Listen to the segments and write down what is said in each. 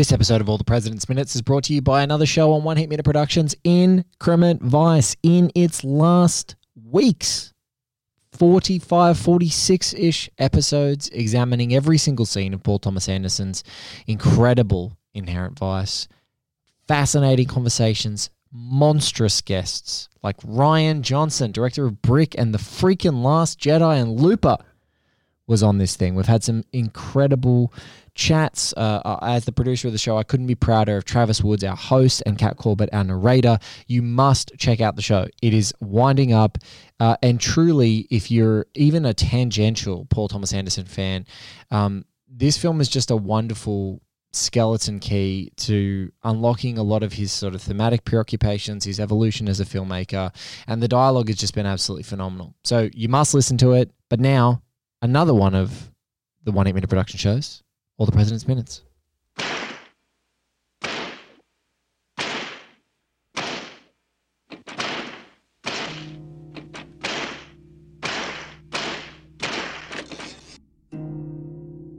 This episode of All the President's Minutes is brought to you by another show on One Heat Minute Productions, Increment Vice. In its last weeks, 45, 46 ish episodes examining every single scene of Paul Thomas Anderson's incredible Inherent Vice. Fascinating conversations, monstrous guests like Rian Johnson, director of Brick and The Freaking Last Jedi, and Looper was on this thing. We've had some incredible chats. Uh, uh, as the producer of the show, I couldn't be prouder of Travis Woods, our host, and Kat Corbett, our narrator. You must check out the show. It is winding up. Uh, and truly, if you're even a tangential Paul Thomas Anderson fan, um, this film is just a wonderful skeleton key to unlocking a lot of his sort of thematic preoccupations, his evolution as a filmmaker, and the dialogue has just been absolutely phenomenal. So you must listen to it. But now, another one of the One Heat Minute Production shows, All the President's Minutes.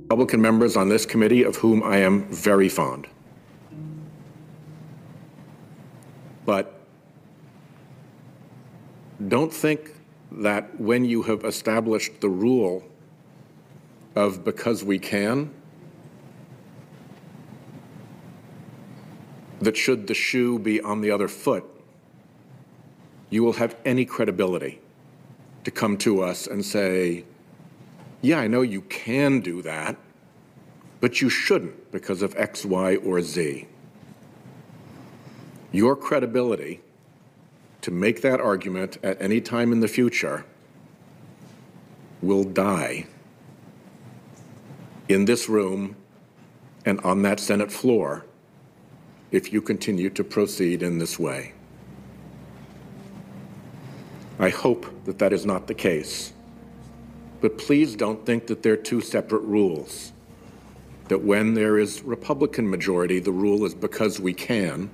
Republican members on this committee of whom I am very fond. But don't think that when you have established the rule of because we can, that should the shoe be on the other foot, you will have any credibility to come to us and say, yeah, I know you can do that, but you shouldn't because of X, Y, or Z. Your credibility to make that argument at any time in the future will die in this room and on that Senate floor if you continue to proceed in this way. I hope that that is not the case. But please don't think that they're two separate rules. That when there is Republican majority, the rule is because we can.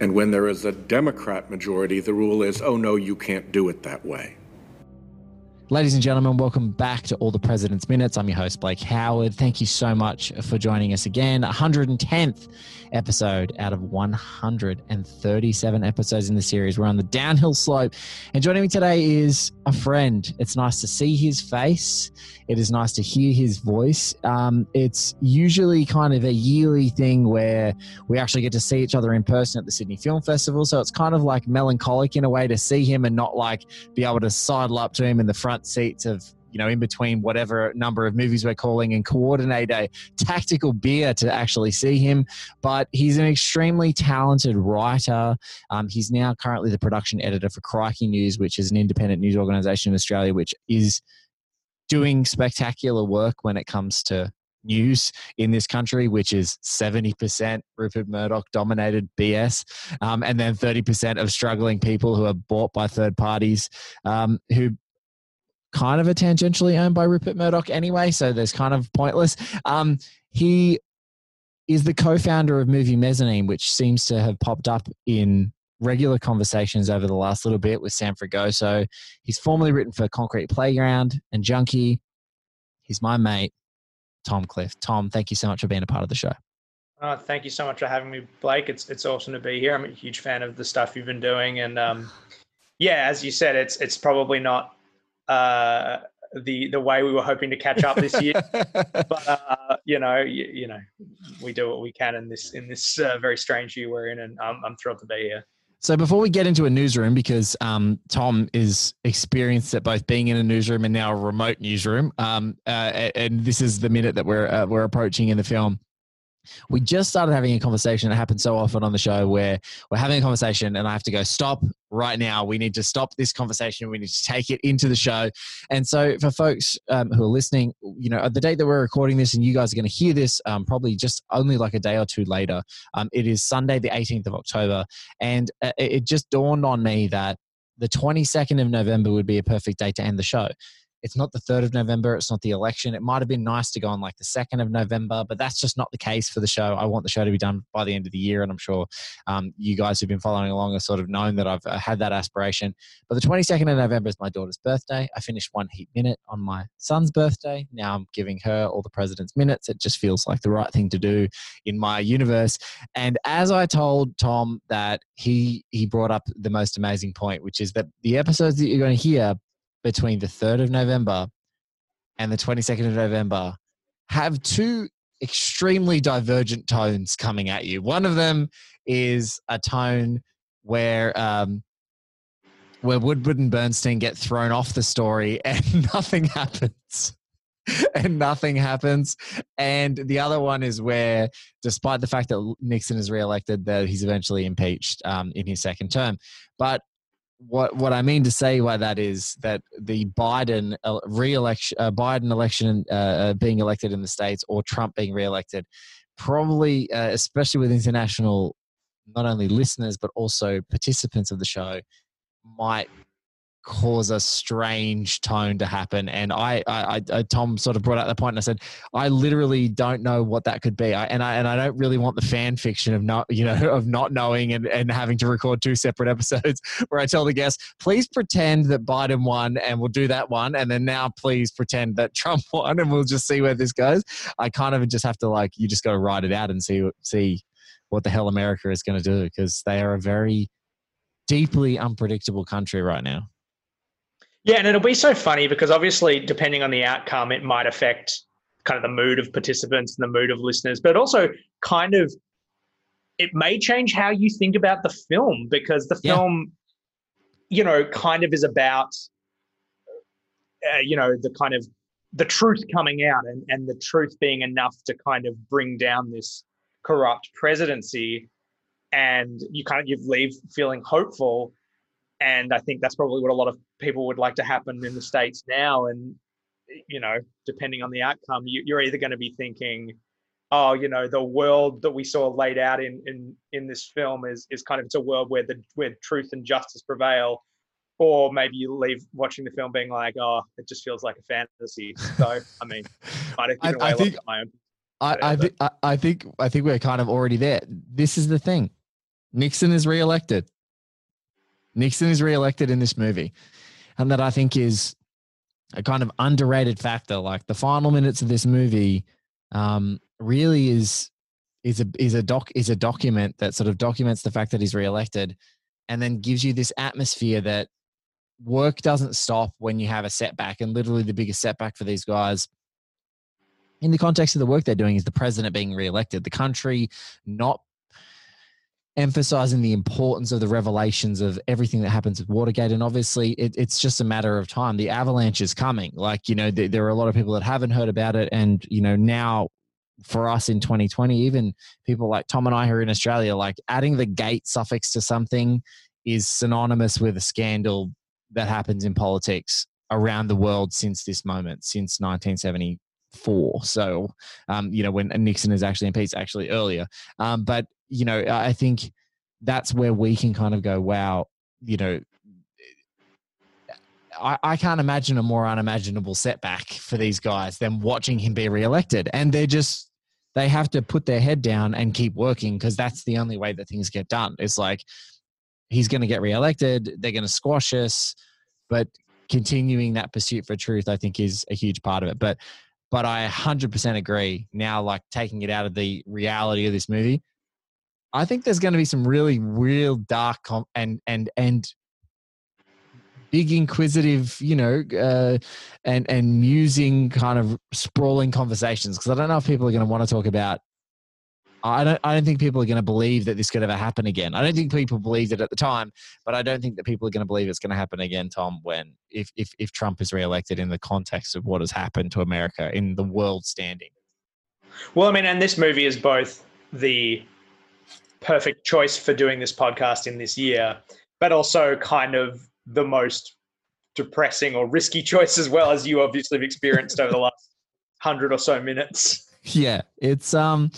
And when there is a Democrat majority, the rule is, oh no, you can't do it that way. Ladies and gentlemen, welcome back to All the President's Minutes. I'm your host, Blake Howard. Thank you so much for joining us again. 110th episode out of 137 episodes in the series. We're on the downhill slope. And joining me today is a friend. It's nice to see his face. It is nice to hear his voice. Um, it's usually kind of a yearly thing where we actually get to see each other in person at the Sydney Film Festival. So it's kind of like melancholic in a way to see him and not like be able to sidle up to him in the front seats of you know, in between whatever number of movies we're calling and coordinate a tactical beer to actually see him. But he's an extremely talented writer. Um, he's now currently the production editor for Crikey News, which is an independent news organization in Australia, which is doing spectacular work when it comes to news in this country, which is 70% Rupert Murdoch dominated BS, um, and then 30% of struggling people who are bought by third parties um, who kind of are tangentially owned by Rupert Murdoch anyway, so there's kind of pointless. Um, he is the co-founder of Movie Mezzanine, which seems to have popped up in regular conversations over the last little bit with Sam Fragoso. He's formerly written for Concrete Playground and Junkee. He's my mate, Tom Clift. Tom, thank you so much for being a part of the show. Uh, thank you so much for having me, Blake. It's it's awesome to be here. I'm a huge fan of the stuff you've been doing, and um, yeah, as you said, it's it's probably not uh, the the way we were hoping to catch up this year. but uh, you know, you, you, know, we do what we can in this in this uh, very strange year we're in, and I'm, I'm thrilled to be here. So before we get into a newsroom, because um, Tom is experienced at both being in a newsroom and now a remote newsroom, um, uh, and this is the minute that we're uh, we're approaching in the film we just started having a conversation. It happens so often on the show where we're having a conversation and I have to go, stop right now. We need to stop this conversation. We need to take it into the show. And so, for folks um, who are listening, you know, the date that we're recording this and you guys are going to hear this um, probably just only like a day or two later, um, it is Sunday, the 18th of October. And uh, it just dawned on me that the 22nd of November would be a perfect date to end the show it's not the 3rd of November. It's not the election. It might have been nice to go on like the 2nd of November, but that's just not the case for the show. I want the show to be done by the end of the year. And I'm sure um, you guys who've been following along have sort of known that I've uh, had that aspiration. But the 22nd of November is my daughter's birthday. I finished one heat minute on my son's birthday. Now I'm giving her all the president's minutes. It just feels like the right thing to do in my universe. And as I told Tom that he he brought up the most amazing point, which is that the episodes that you're going to hear between the 3rd of November and the 22nd of November have two extremely divergent tones coming at you. One of them is a tone where um, where Woodward and Bernstein get thrown off the story and nothing happens. and nothing happens. And the other one is where, despite the fact that Nixon is reelected, that he's eventually impeached um, in his second term. But what what I mean to say by that is that the Biden re-election, uh, Biden election uh, uh, being elected in the states, or Trump being reelected, probably, uh, especially with international, not only listeners but also participants of the show, might cause a strange tone to happen. And I, I, I, Tom sort of brought out the point, and I said, I literally don't know what that could be. I, and I, and I don't really want the fan fiction of not, you know, of not knowing and, and having to record two separate episodes where I tell the guests, please pretend that Biden won, and we'll do that one, and then now please pretend that Trump won, and we'll just see where this goes. I kind of just have to like, you just got to write it out and see, see what the hell America is going to do because they are a very deeply unpredictable country right now. Yeah, and it'll be so funny because obviously, depending on the outcome, it might affect kind of the mood of participants and the mood of listeners, but also kind of it may change how you think about the film because the film, yeah. you know, kind of is about, uh, you know, the kind of the truth coming out and, and the truth being enough to kind of bring down this corrupt presidency and you kind of you leave feeling hopeful and I think that's probably what a lot of people would like to happen in the states now. And you know, depending on the outcome, you, you're either going to be thinking, oh, you know, the world that we saw laid out in in in this film is is kind of it's a world where the where truth and justice prevail, or maybe you leave watching the film being like, oh, it just feels like a fantasy. So I mean, I, I think. I, I, th- I think I think we're kind of already there. This is the thing. Nixon is reelected. Nixon is reelected in this movie. And that I think is a kind of underrated factor. Like the final minutes of this movie um, really is is a is a doc is a document that sort of documents the fact that he's reelected and then gives you this atmosphere that work doesn't stop when you have a setback and literally the biggest setback for these guys in the context of the work they're doing is the president being reelected the country not emphasizing the importance of the revelations of everything that happens with Watergate. And obviously, it, it's just a matter of time. The avalanche is coming. Like, you know, th- there are a lot of people that haven't heard about it. And, you know, now for us in 2020, even people like Tom and I who are in Australia, like adding the gate suffix to something is synonymous with a scandal that happens in politics around the world since this moment, since 1974. So, um, you know, when Nixon is actually impeached, actually earlier. Um, but you know, I think that's where we can kind of go, wow, you know, I, I can't imagine a more unimaginable setback for these guys than watching him be reelected. And they're just, they have to put their head down and keep working because that's the only way that things get done. It's like he's going to get reelected, they're going to squash us, but continuing that pursuit for truth, I think, is a huge part of it. But but I 100% agree now, like taking it out of the reality of this movie, I think there's going to be some really real dark com- and and and big inquisitive, you know, uh, and and musing kind of sprawling conversations because I don't know if people are going to want to talk about. I don't. I don't think people are going to believe that this could ever happen again. I don't think people believed it at the time, but I don't think that people are going to believe it's going to happen again, Tom. When if if if Trump is reelected in the context of what has happened to America in the world standing. Well, I mean, and this movie is both the perfect choice for doing this podcast in this year, but also kind of the most depressing or risky choice as well as you obviously have experienced over the last hundred or so minutes. Yeah, it's um,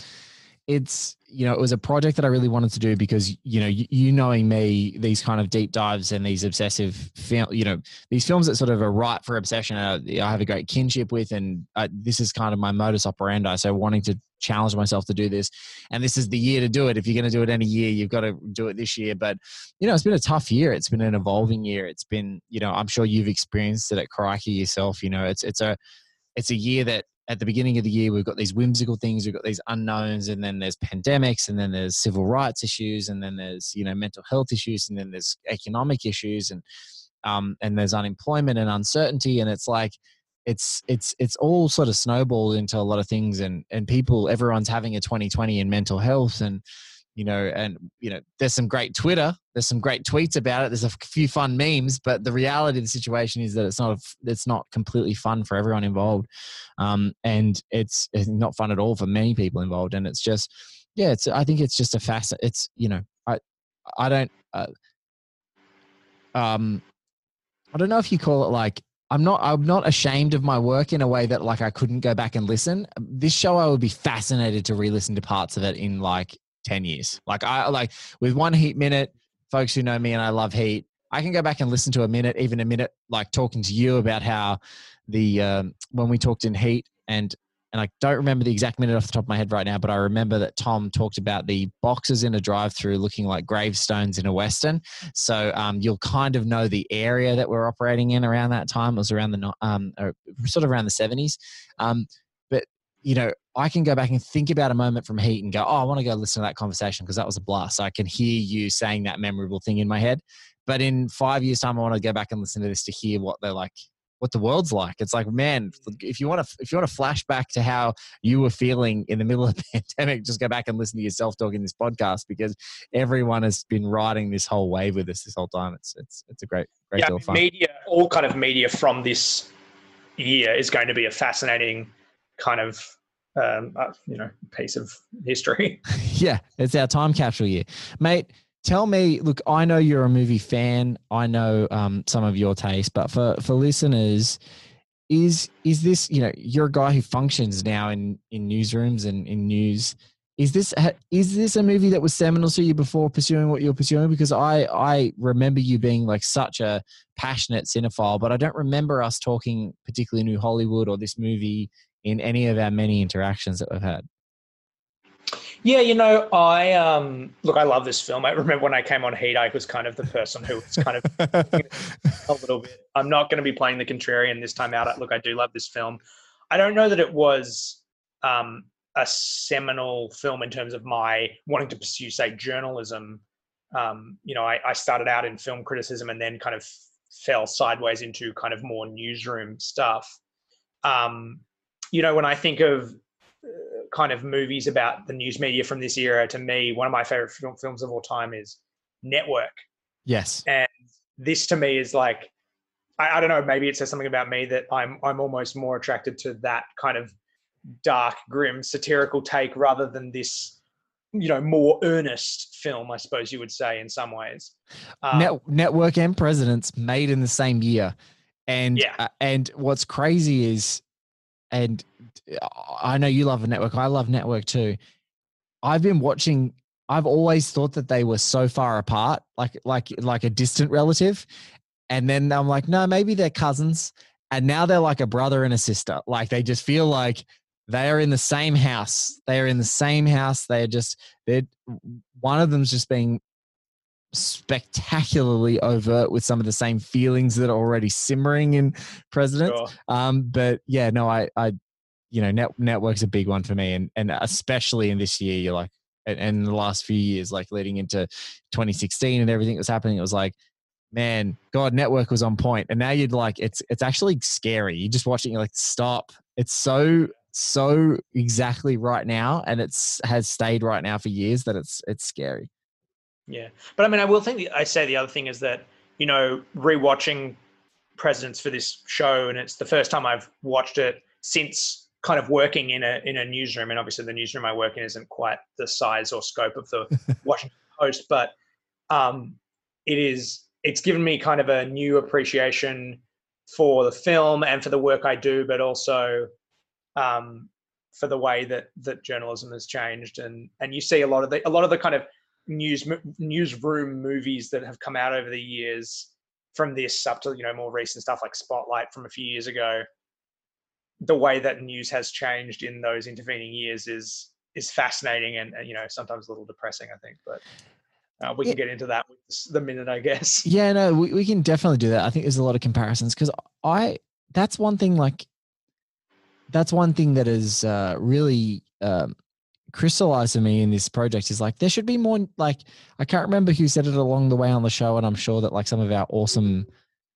it's you know it was a project that I really wanted to do because you know you, you knowing me these kind of deep dives and these obsessive film you know these films that sort of are right for obsession uh, I have a great kinship with and uh, this is kind of my modus operandi. So wanting to challenge myself to do this and this is the year to do it. If you're going to do it any year you've got to do it this year. But you know it's been a tough year. It's been an evolving year. It's been you know I'm sure you've experienced it at Crikey yourself you know it's it's a it's a year that at the beginning of the year we've got these whimsical things we've got these unknowns and then there's pandemics and then there's civil rights issues and then there's you know mental health issues and then there's economic issues and um, and there's unemployment and uncertainty and it's like it's it's it's all sort of snowballed into a lot of things and and people everyone's having a 2020 in mental health and you know, and you know, there's some great Twitter, there's some great tweets about it. There's a few fun memes, but the reality of the situation is that it's not a, it's not completely fun for everyone involved, um, and it's, it's not fun at all for many people involved. And it's just, yeah, it's I think it's just a fast. It's you know, I I don't, uh, um, I don't know if you call it like I'm not I'm not ashamed of my work in a way that like I couldn't go back and listen. This show I would be fascinated to re-listen to parts of it in like 10 years. Like I like with one heat minute, folks who know me and I love heat, I can go back and listen to a minute, even a minute, like talking to you about how the um, when we talked in heat and and I don't remember the exact minute off the top of my head right now, but I remember that Tom talked about the boxes in a drive-through looking like gravestones in a western. So um, you'll kind of know the area that we're operating in around that time. It was around the um, sort of around the seventies. Um, you know, I can go back and think about a moment from Heat and go, oh, I want to go listen to that conversation because that was a blast. So I can hear you saying that memorable thing in my head. But in five years' time, I want to go back and listen to this to hear what they're like, what the world's like. It's like, man, if you want to, if you want to flash back to how you were feeling in the middle of the pandemic, just go back and listen to yourself talking this podcast because everyone has been riding this whole wave with us this whole time. It's it's it's a great great yeah, deal of fun. Media, all kind of media from this year is going to be a fascinating kind of um, uh, you know piece of history. yeah, it's our time capsule year, mate. Tell me, look, I know you're a movie fan. I know um, some of your taste, but for for listeners, is is this you know you're a guy who functions now in in newsrooms and in news. Is this is this a movie that was seminal to you before pursuing what you're pursuing? Because I I remember you being like such a passionate cinephile, but I don't remember us talking particularly New Hollywood or this movie in any of our many interactions that we've had? Yeah, you know, I um look, I love this film. I remember when I came on Heat, I was kind of the person who was kind of a little bit. I'm not going to be playing the contrarian this time out. Look, I do love this film. I don't know that it was um, a seminal film in terms of my wanting to pursue, say, journalism. Um, you know, I, I started out in film criticism and then kind of fell sideways into kind of more newsroom stuff. Um, you know, when I think of uh, kind of movies about the news media from this era, to me, one of my favorite film, films of all time is Network. Yes. And this to me is like, I, I don't know, maybe it says something about me that I'm I'm almost more attracted to that kind of dark, grim, satirical take rather than this you know more earnest film i suppose you would say in some ways um, Net- network and presidents made in the same year and yeah. uh, and what's crazy is and I know you love a network. I love network too. I've been watching. I've always thought that they were so far apart, like like like a distant relative, and then I'm like, no, maybe they're cousins, and now they're like a brother and a sister. Like they just feel like they are in the same house. They are in the same house. They're just they're one of them's just being spectacularly overt with some of the same feelings that are already simmering in presidents. Sure. Um, but yeah, no, I, I, you know, net, network's a big one for me, and and especially in this year, you're like, and, and the last few years, like leading into 2016 and everything that was happening, it was like, man, God, network was on point, and now you'd like, it's it's actually scary. You just watching, you're like, stop. It's so so exactly right now, and it's has stayed right now for years that it's it's scary. Yeah, but I mean, I will think. I say the other thing is that you know, rewatching Presidents for this show, and it's the first time I've watched it since kind of working in a in a newsroom. And obviously, the newsroom I work in isn't quite the size or scope of the Washington Post, but um, it is. It's given me kind of a new appreciation for the film and for the work I do, but also um, for the way that that journalism has changed, and and you see a lot of the a lot of the kind of news newsroom movies that have come out over the years from this up to you know more recent stuff like Spotlight from a few years ago. The way that news has changed in those intervening years is is fascinating and, and you know sometimes a little depressing, I think, but. Uh, we can get into that with the minute, I guess. Yeah, no, we, we can definitely do that. I think there's a lot of comparisons because I that's one thing like that's one thing that is uh, really um, crystallized me in this project is like there should be more like I can't remember who said it along the way on the show, and I'm sure that like some of our awesome,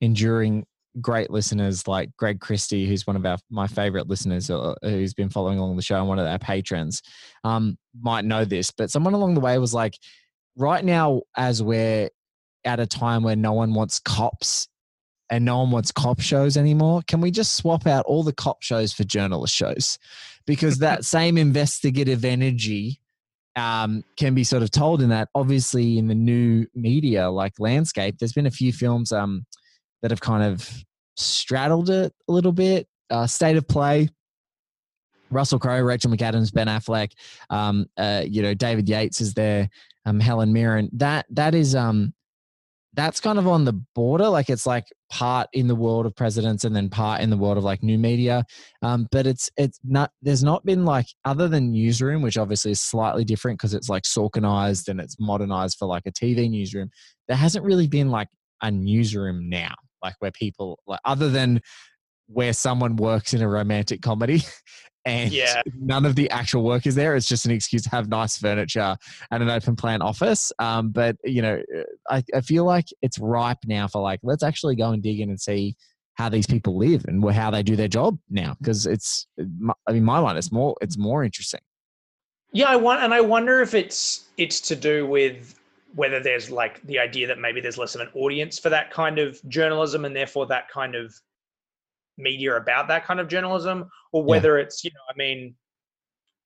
enduring, great listeners like Greg Christie, who's one of our my favorite listeners, uh, who's been following along the show and one of our patrons, um, might know this. But someone along the way was like, right now, as we're at a time where no one wants cops and no one wants cop shows anymore. Can we just swap out all the cop shows for journalist shows? Because that same investigative energy um, can be sort of told in that. Obviously, in the new media like landscape, there's been a few films um, that have kind of straddled it a little bit. Uh, State of Play, Russell Crowe, Rachel McAdams, Ben Affleck, um, uh, you know, David Yates is there, um, Helen Mirren. That that is um, that's kind of on the border. Like it's like part in the world of presidents and then part in the world of like new media. Um, but it's it's not. There's not been like other than newsroom, which obviously is slightly different because it's like Sorkinized and it's modernized for like a TV newsroom. There hasn't really been like a newsroom now, like where people like other than where someone works in a romantic comedy and yeah. none of the actual work is there. It's just an excuse to have nice furniture and an open plan office. Um, but you know, I, I feel like it's ripe now for like let's actually go and dig in and see how these people live and how they do their job now because it's I mean my mind it's more it's more interesting. Yeah, I want and I wonder if it's it's to do with whether there's like the idea that maybe there's less of an audience for that kind of journalism and therefore that kind of media about that kind of journalism or whether yeah. it's you know i mean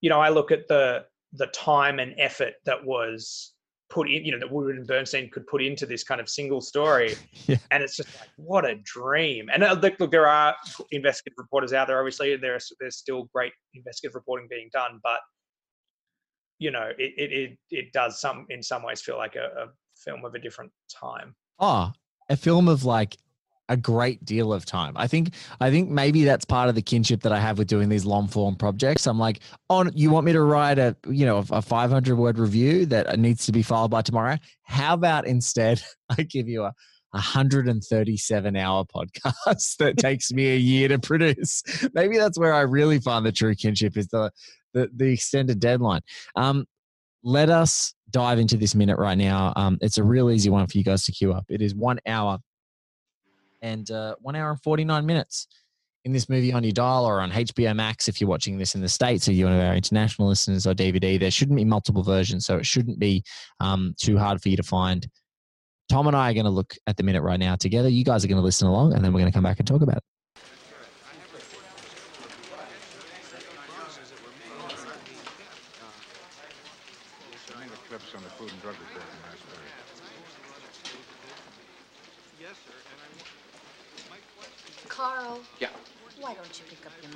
you know i look at the the time and effort that was put in you know that woodward and bernstein could put into this kind of single story yeah. and it's just like what a dream and uh, look, look there are investigative reporters out there obviously there's there's still great investigative reporting being done but you know it it it, it does some in some ways feel like a, a film of a different time oh a film of like a great deal of time. I think I think maybe that's part of the kinship that I have with doing these long form projects. I'm like, oh, you want me to write a you know a 500 word review that needs to be filed by tomorrow? How about instead I give you a 137 hour podcast that takes me a year to produce. Maybe that's where I really find the true kinship is the the, the extended deadline. Um, let us dive into this minute right now. Um, it's a real easy one for you guys to queue up. It is one hour and uh, one hour and 49 minutes in this movie on your dial or on HBO Max if you're watching this in the States or you're one of our international listeners or DVD. There shouldn't be multiple versions, so it shouldn't be um, too hard for you to find. Tom and I are going to look at the minute right now together. You guys are going to listen along, and then we're going to come back and talk about it.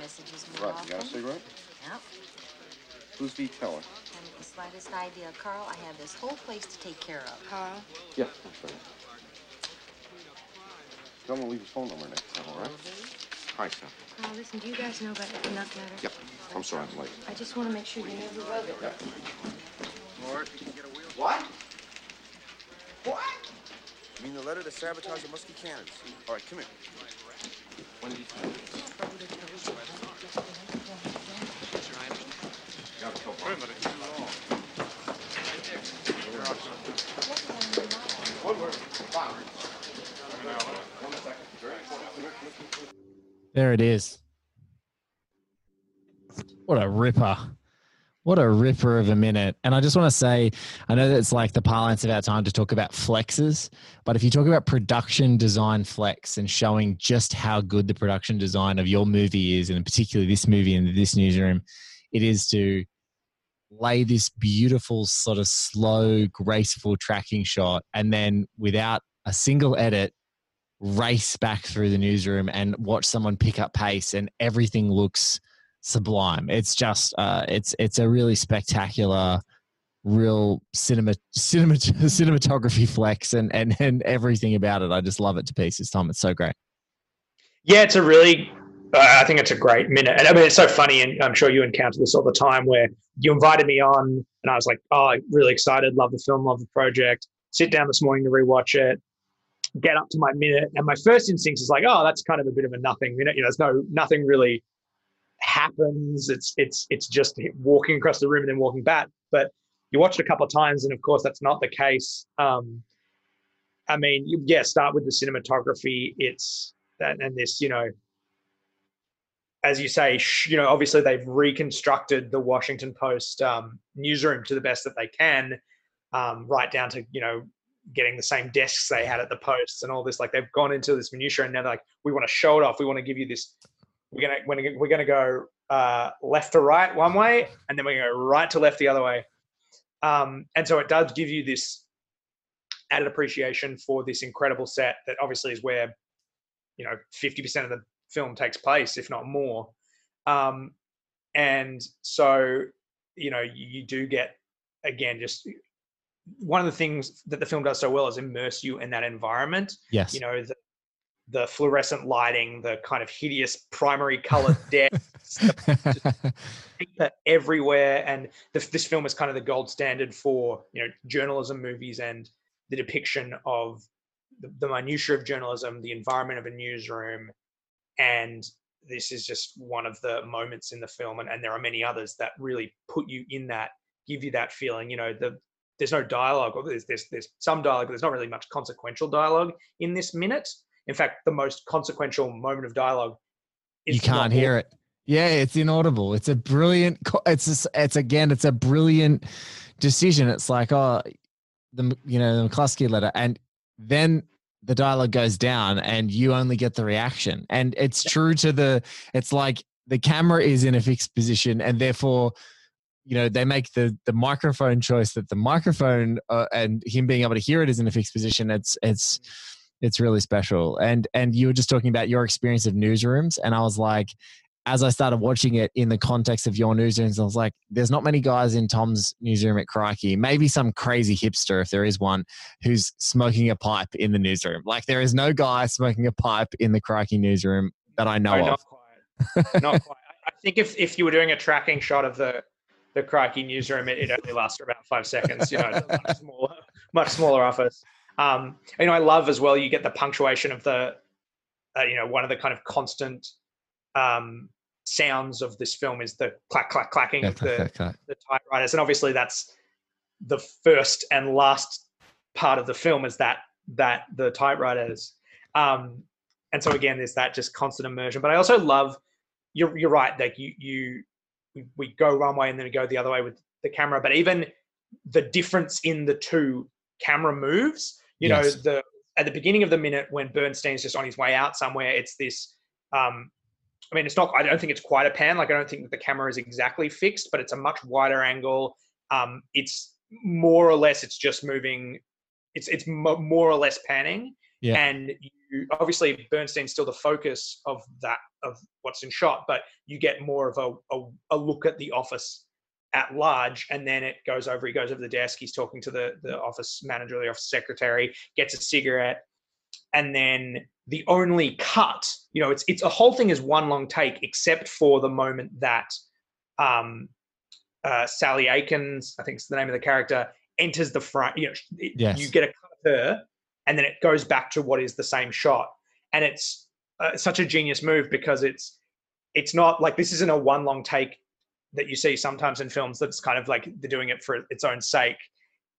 Messages more right, often. you got a cigarette? Yep. Who's the teller? Haven't the slightest idea. Carl, I have this whole place to take care of. Carl? Yeah, that's right. Tell him to leave his phone number next time, all right? Hi, Sam. Carl, listen, do you guys know about the peanut letter? Yep. I'm sorry I'm late. I just want to make sure you never wrote it. Yeah. Lord, What? What? You mean the letter to sabotage the Muskie cannons? All right, come here. When did you find There it is. What a ripper. What a ripper of a minute. And I just want to say, I know that it's like the parlance of our time to talk about flexes, but if you talk about production design flex and showing just how good the production design of your movie is, and particularly this movie in this newsroom, it is to lay this beautiful, sort of slow, graceful tracking shot and then without a single edit, race back through the newsroom and watch someone pick up pace and everything looks sublime. It's just uh, it's it's a really spectacular, real cinema cinema cinematography flex and and and everything about it. I just love it to pieces. Tom, it's so great. Yeah, it's a really. Uh, I think it's a great minute, and I mean it's so funny, and I'm sure you encounter this all the time, where you invited me on, and I was like, "Oh, really excited, love the film, love the project." Sit down this morning to rewatch it, get up to my minute, and my first instinct is like, "Oh, that's kind of a bit of a nothing minute." You know, there's no nothing really happens. It's it's it's just walking across the room and then walking back. But you watch it a couple of times, and of course that's not the case. Um, I mean, you, yeah, start with the cinematography. It's and, and this, you know, as you say, sh- you know, obviously they've reconstructed the Washington Post um, newsroom to the best that they can, um, right down to you know getting the same desks they had at the posts and all this. Like they've gone into this minutia, and now they're like, we want to show it off. We want to give you this we're gonna we're gonna, we're gonna go uh, left to right one way, and then we're gonna go right to left the other way. Um, and so it does give you this added appreciation for this incredible set that obviously is where you know 50% of the film takes place, if not more. Um, and so you know you, you do get again just one of the things that the film does so well is immerse you in that environment. Yes. You know, the, the fluorescent lighting, the kind of hideous primary colored paper everywhere, and the, this film is kind of the gold standard for you know journalism movies and the depiction of the, the minutiae of journalism, the environment of a newsroom, and this is just one of the moments in the film, and, and there are many others that really put you in that, give you that feeling. You know, the there's no dialogue, or there's there's, there's some dialogue, but there's not really much consequential dialogue in this minute in fact, the most consequential moment of dialogue. you can't hear it. Yeah, it's inaudible. It's a brilliant. It's it's again, it's a brilliant decision. It's like oh, the you know the McCluskey letter, and then the dialogue goes down, and you only get the reaction. And it's true to the. It's like the camera is in a fixed position, and therefore you know they make the the microphone choice that the microphone uh, and him being able to hear it is in a fixed position it's it's it's really special. And and you were just talking about your experience of newsrooms, and I was like, as I started watching it in the context of your newsrooms, I was like, there's not many guys in Tom's newsroom at Crikey. Maybe some crazy hipster, if there is one, who's smoking a pipe in the newsroom. Like there is no guy smoking a pipe in the Crikey newsroom that I know no, of. Not quite. Not quite. I think if, if you were doing a tracking shot of the the Crikey newsroom, it, it only lasts for about five seconds. You know, it's a much smaller, much smaller office. Um, you know, I love as well. You get the punctuation of the, uh, you know, one of the kind of constant um, sounds of this film is the clack clack clacking yeah, of the, clack, clack. the typewriters, and obviously that's the first and last part of the film is that that the typewriters. Um, and so again, there's that just constant immersion. But I also love you're you're right. Like you you we, we go one way and then we go the other way with the camera. But even the difference in the two camera moves you yes. know, the at the beginning of the minute when Bernstein's just on his way out somewhere, it's this. Um, I mean, it's not. I don't think it's quite a pan. Like I don't think that the camera is exactly fixed, but it's a much wider angle. Um, it's more or less. It's just moving. It's it's mo- more or less panning. Yeah. And you, obviously Bernstein's still the focus of that of what's in shot, but you get more of a, a, a look at the office at large and then it goes over he goes over the desk he's talking to the the office manager the office secretary gets a cigarette and then the only cut you know it's it's a whole thing is one long take except for the moment that um uh sally aitken i think it's the name of the character enters the front you know yes. you get a cut of her and then it goes back to what is the same shot and it's uh, such a genius move because it's it's not like this isn't a one long take that you see sometimes in films that's kind of like they're doing it for its own sake.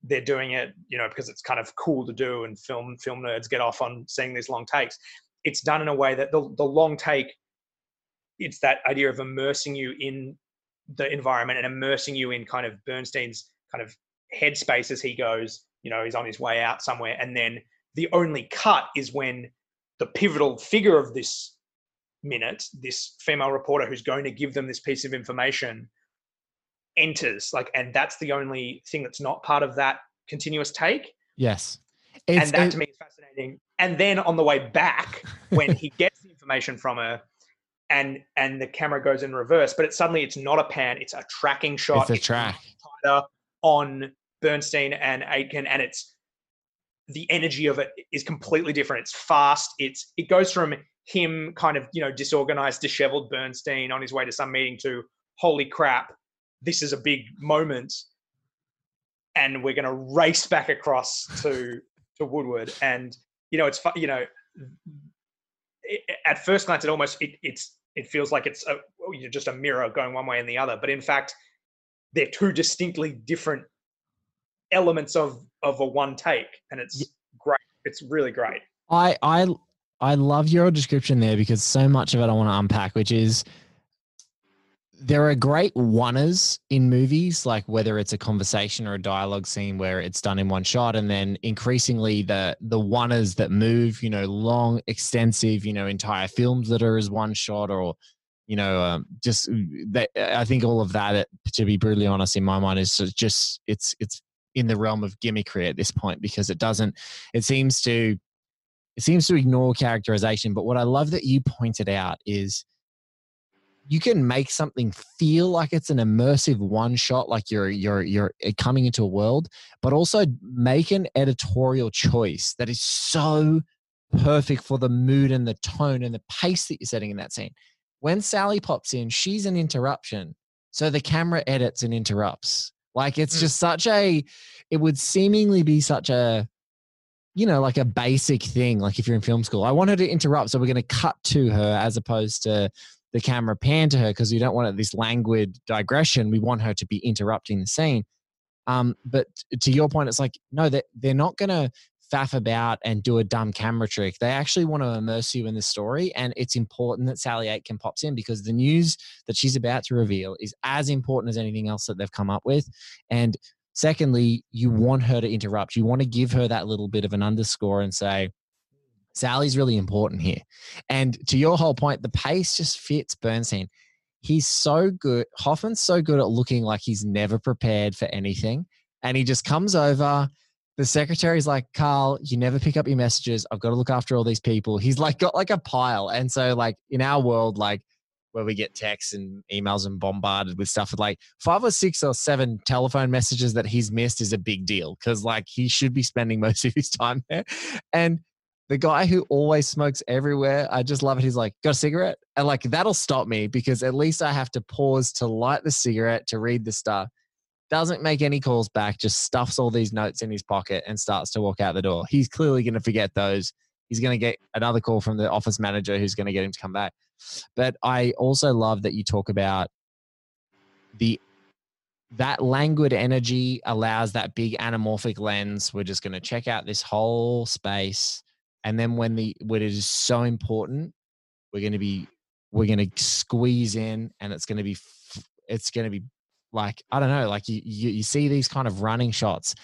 They're doing it you know because it's kind of cool to do and film film nerds get off on seeing these long takes. It's done in a way that the, the long take it's that idea of immersing you in the environment and immersing you in kind of bernstein's kind of headspace as he goes you know he's on his way out somewhere. And then the only cut is when the pivotal figure of this minute, this female reporter who's going to give them this piece of information enters. Like, and that's the only thing that's not part of that continuous take. Yes. It's, and that it, to me is fascinating. And then on the way back, when he gets the information from her, and and the camera goes in reverse, but it suddenly it's not a pan, it's a tracking shot. It's a track on Bernstein and Aitken, and it's the energy of it is completely different. It's fast. It's it goes from him kind of you know disorganized, disheveled Bernstein on his way to some meeting to holy crap, this is a big moment, and we're going to race back across to to Woodward. And you know, it's you know, it, at first glance, it almost it, it's it feels like it's a, just a mirror going one way and the other, but in fact, they're two distinctly different elements of of a one take, and it's great. It's really great. I I I love your description there because so much of it I want to unpack, which is there are great oneers in movies, like whether it's a conversation or a dialogue scene where it's done in one shot, and then increasingly the the oneers that move, you know, long, extensive, you know, entire films that are as one shot, or you know, um, just that. I think all of that, to be brutally honest, in my mind, is just it's it's in the realm of gimmickry at this point because it doesn't. It seems to it seems to ignore characterization. But what I love that you pointed out is you can make something feel like it's an immersive one shot like you're you're you're eh, coming into a world but also make an editorial choice that is so perfect for the mood and the tone and the pace that you're setting in that scene when sally pops in she's an interruption so the camera edits and interrupts like it's mm. just such a it would seemingly be such a you know like a basic thing like if you're in film school i want her to interrupt so we're going to cut to her as opposed to the camera pan to her because we don't want this languid digression. We want her to be interrupting the scene. Um, but to your point, it's like, no, they're, they're not going to faff about and do a dumb camera trick. They actually want to immerse you in the story. And it's important that Sally Aitken pops in because the news that she's about to reveal is as important as anything else that they've come up with. And secondly, you want her to interrupt. You want to give her that little bit of an underscore and say, Sally's really important here. And to your whole point, the pace just fits Bernstein. He's so good. Hoffman's so good at looking like he's never prepared for anything. And he just comes over. The secretary's like, Carl, you never pick up your messages. I've got to look after all these people. He's like, got like a pile. And so, like, in our world, like, where we get texts and emails and bombarded with stuff like five or six or seven telephone messages that he's missed is a big deal because like he should be spending most of his time there. And the guy who always smokes everywhere, I just love it. He's like, got a cigarette? And like, that'll stop me because at least I have to pause to light the cigarette to read the stuff. Doesn't make any calls back, just stuffs all these notes in his pocket and starts to walk out the door. He's clearly going to forget those. He's going to get another call from the office manager who's going to get him to come back. But I also love that you talk about the that languid energy allows that big anamorphic lens. We're just going to check out this whole space and then when the when it is so important we're going to be we're going to squeeze in and it's going to be it's going to be like i don't know like you, you, you see these kind of running shots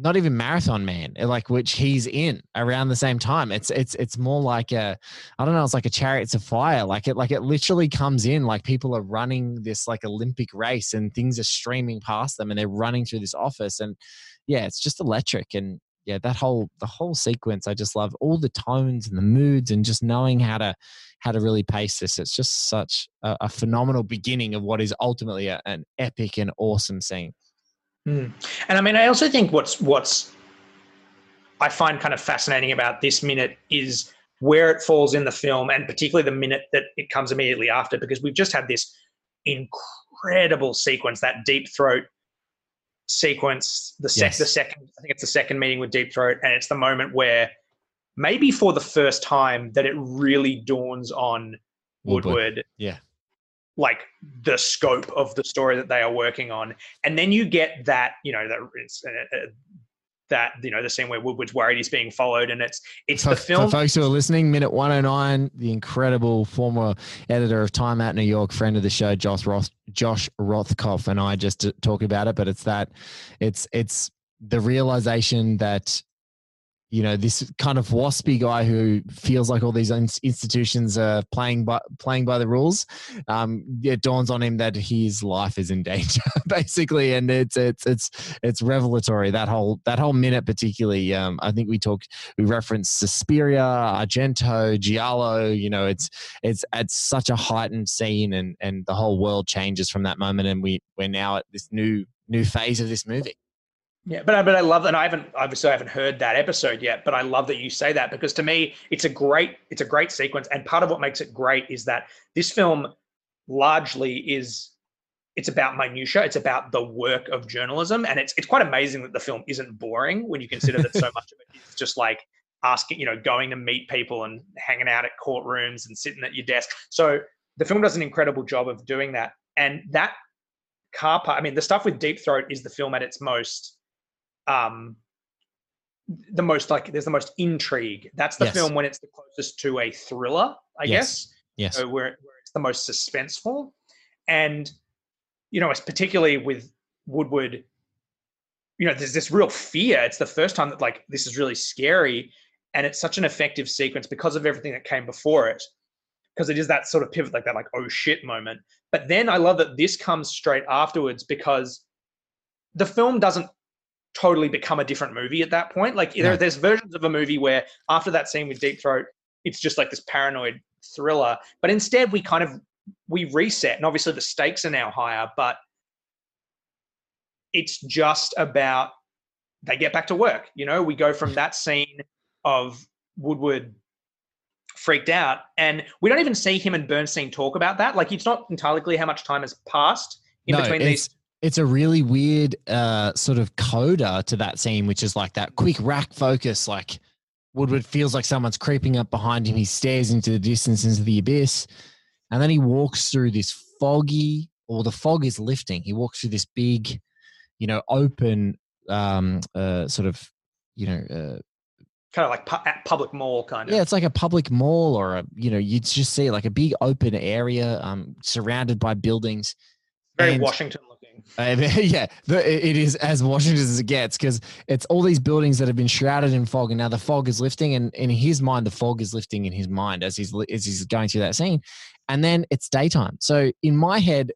not even marathon man eh, like which he's in around the same time it's it's it's more like a i don't know it's like a chariots of fire like it like it literally comes in like people are running this like olympic race and things are streaming past them and they're running through this office and yeah it's just electric and yeah, that whole the whole sequence, I just love all the tones and the moods and just knowing how to how to really pace this. It's just such a, a phenomenal beginning of what is ultimately a, an epic and awesome scene. Mm. And I mean, I also think what's what's I find kind of fascinating about this minute is where it falls in the film, and particularly the minute that it comes immediately after, because we've just had this incredible sequence, that deep throat sequence, the, sec- yes. the second, I think it's the second meeting with Deep Throat, and it's the moment where maybe for the first time that it really dawns on Woodward. Woodward yeah. Like the scope of the story that they are working on, and then you get that you know that it's uh, uh that you know the scene where Woodward's worried he's being followed, and it's it's for, the film. For folks who are listening, minute one hundred oh nine, the incredible former editor of Time Out New York, friend of the show, Josh Roth, Josh Rothkopf, and I just talk about it. But it's that, it's it's the realization that you know this kind of waspy guy who feels like all these institutions are playing by playing by the rules um, it dawns on him that his life is in danger basically. And it's it's it's it's revelatory that whole that whole minute particularly. Um, i think we talked we referenced Suspiria, Argento Giallo you know it's it's at such a heightened scene and and the whole world changes from that moment and we we're now at this new new phase of this movie yeah, but but I love and I haven't obviously I haven't heard that episode yet, but I love that you say that because to me it's a great it's a great sequence and part of what makes it great is that this film largely is it's about minutia, it's about the work of journalism and it's it's quite amazing that the film isn't boring when you consider that so much of it is just like asking, you know, going to meet people and hanging out at courtrooms and sitting at your desk. So the film does an incredible job of doing that. And that car part, I mean, the stuff with Deep Throat is the film at its most um the most like there's the most intrigue. That's the yes. film when it's the closest to a thriller, I yes. guess. Yes. So where, where it's the most suspenseful. And you know, it's particularly with Woodward, you know, there's this real fear. It's the first time that like this is really scary. And it's such an effective sequence because of everything that came before it. Because it is that sort of pivot, like that, like, oh shit moment. But then I love that this comes straight afterwards because the film doesn't totally become a different movie at that point. Like there, there's versions of a movie where after that scene with Deep Throat, it's just like this paranoid thriller. But instead, we kind of we reset, and obviously the stakes are now higher. But it's just about they get back to work. You know, we go from that scene of Woodward freaked out, and we don't even see him and Bernstein talk about that. Like it's not entirely clear how much time has passed in no, between these it's a really weird uh, sort of coda to that scene, which is like that quick rack focus. Like Woodward feels like someone's creeping up behind him. He stares into the distance, into the abyss, and then he walks through this foggy, or the fog is lifting. He walks through this big, you know, open, um, uh, sort of, you know, uh, kind of like pu- public mall kind of. Yeah, it's like a public mall, or a you know, you just see like a big open area, um, surrounded by buildings. Very and, Washington yeah, the, it is as Washington as it gets because it's all these buildings that have been shrouded in fog, and now the fog is lifting, and in his mind, the fog is lifting in his mind as he's as he's going through that scene, and then it's daytime. So in my head,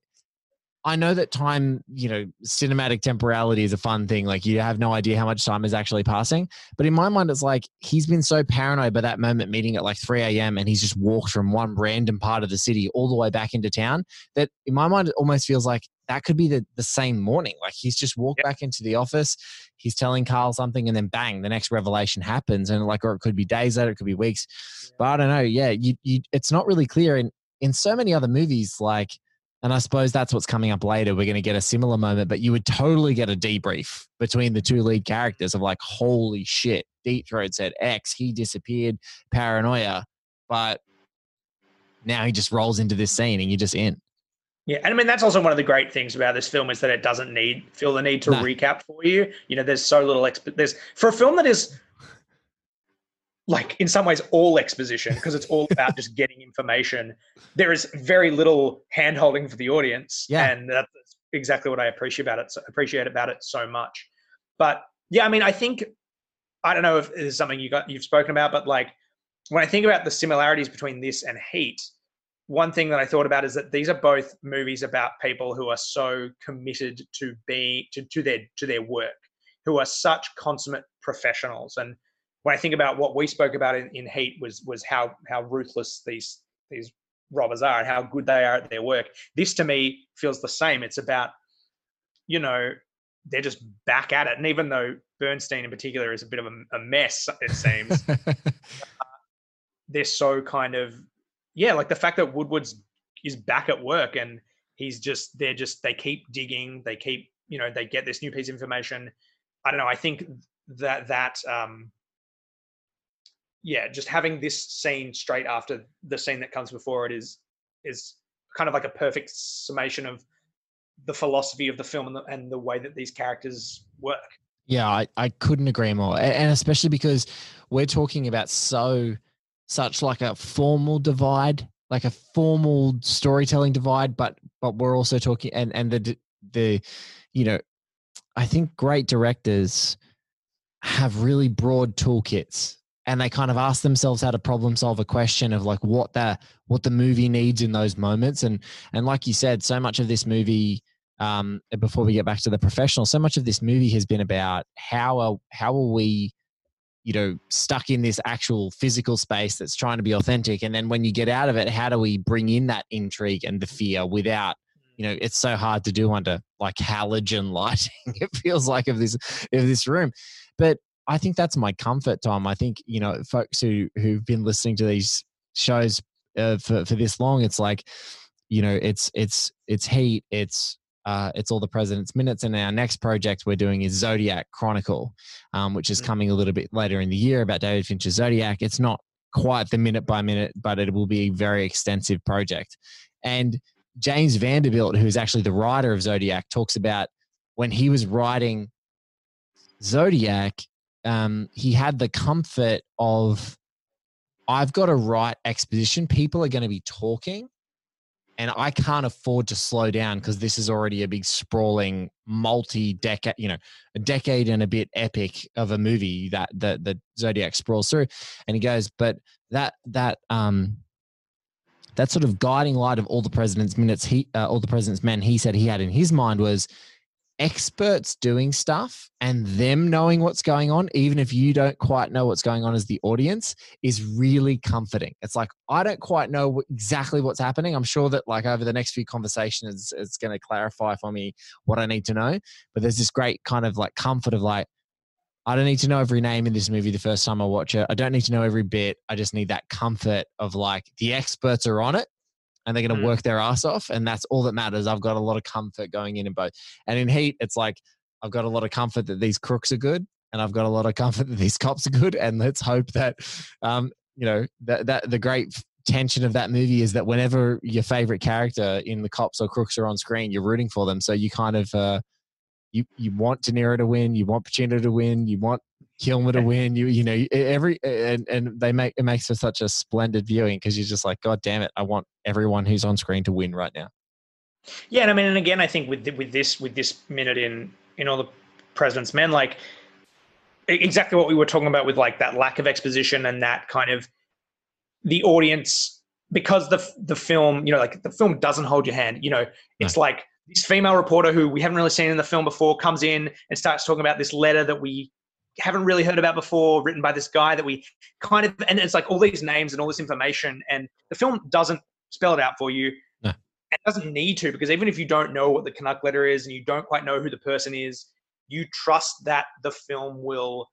I know that time, you know, cinematic temporality is a fun thing. Like you have no idea how much time is actually passing. But in my mind, it's like he's been so paranoid by that moment meeting at like 3 a.m. and he's just walked from one random part of the city all the way back into town that in my mind, it almost feels like that could be the, the same morning. Like he's just walked yep. back into the office, he's telling Carl something, and then bang, the next revelation happens. And like, or it could be days later, it could be weeks. But I don't know. Yeah, you, you, it's not really clear. In in so many other movies, like and I suppose that's what's coming up later. We're going to get a similar moment, but you would totally get a debrief between the two lead characters of like, holy shit, Deep Throat said X, he disappeared, paranoia. But now he just rolls into this scene and you're just in. Yeah, and I mean that's also one of the great things about this film is that it doesn't need feel the need to no. recap for you. You know, there's so little exp- there's for a film that is like in some ways all exposition because it's all about just getting information. There is very little hand holding for the audience, yeah. and that's exactly what I appreciate about it. So, appreciate about it so much. But yeah, I mean, I think I don't know if there's something you got you've spoken about, but like when I think about the similarities between this and Heat, one thing that I thought about is that these are both movies about people who are so committed to being to, to their to their work, who are such consummate professionals and when I think about what we spoke about in, in Heat was was how how ruthless these these robbers are and how good they are at their work. This to me feels the same. It's about, you know, they're just back at it. And even though Bernstein in particular is a bit of a, a mess, it seems, uh, they're so kind of yeah, like the fact that Woodward's is back at work and he's just they're just they keep digging, they keep you know they get this new piece of information. I don't know. I think that that um yeah, just having this scene straight after the scene that comes before it is is kind of like a perfect summation of the philosophy of the film and the, and the way that these characters work. Yeah, I, I couldn't agree more. And especially because we're talking about so such like a formal divide, like a formal storytelling divide, but but we're also talking and and the the you know, I think great directors have really broad toolkits and they kind of ask themselves how to problem solve a question of like what the what the movie needs in those moments. And and like you said so much of this movie um before we get back to the professional so much of this movie has been about how are how are we you know stuck in this actual physical space that's trying to be authentic? And then when you get out of it how do we bring in that intrigue and the fear without you know it's so hard to do under like halogen lighting it feels like of this of this room. But i think that's my comfort tom. I think you know folks who who've been listening to these shows uh, for for this long it's like you know it's it's it's heat it's uh, it's all the president's minutes and our next project we're doing is zodiac chronicle um, which is mm. coming a little bit later in the year about david fincher's zodiac. It's not quite the minute by minute but it will be a very extensive project. And James Vanderbilt, who's actually the writer of Zodiac, talks about when he was writing Zodiac, um, he had the comfort of I've got to write exposition. People are going to be talking, and I can't afford to slow down because this is already a big sprawling multi-decade, you know, a decade and a bit epic of a movie that the the Zodiac sprawls through. And he goes, but that that um that sort of guiding light of all the president's minutes, he, uh, all the president's men, he said he had in his mind was experts doing stuff and them knowing what's going on, even if you don't quite know what's going on as the audience, is really comforting. It's like, I don't quite know exactly what's happening. I'm sure that, like, over the next few conversations, it's, going to clarify for me what I need to know. But there's this great kind of like comfort of like, I don't need to know every name in this movie the first time I watch it. I don't need to know every bit. I just need that comfort of like the experts are on it and they're going to mm. work their ass off. And that's all that matters. I've got a lot of comfort going in in both. And in Heat, it's like I've got a lot of comfort that these crooks are good and I've got a lot of comfort that these cops are good. And let's hope that, um, you know, that, that the great tension of that movie is that whenever your favorite character in the cops or crooks are on screen, you're rooting for them. So you kind of, uh, you you want De Niro to win, you want Pacino to win, you want Kilmer to win. You you know every and and they make it makes for such a splendid viewing because you're just like God damn it, I want everyone who's on screen to win right now. Yeah, and I mean, and again, I think with with this with this minute in in all the President's Men, like exactly what we were talking about with like that lack of exposition and that kind of the audience because the the film you know like the film doesn't hold your hand you know it's no. like this female reporter who we haven't really seen in the film before comes in and starts talking about this letter that we haven't really heard about before, written by this guy that we kind of, and it's like all these names and all this information, and the film doesn't spell it out for you. No. It doesn't need to because even if you don't know what the Canuck letter is and you don't quite know who the person is, you trust that the film will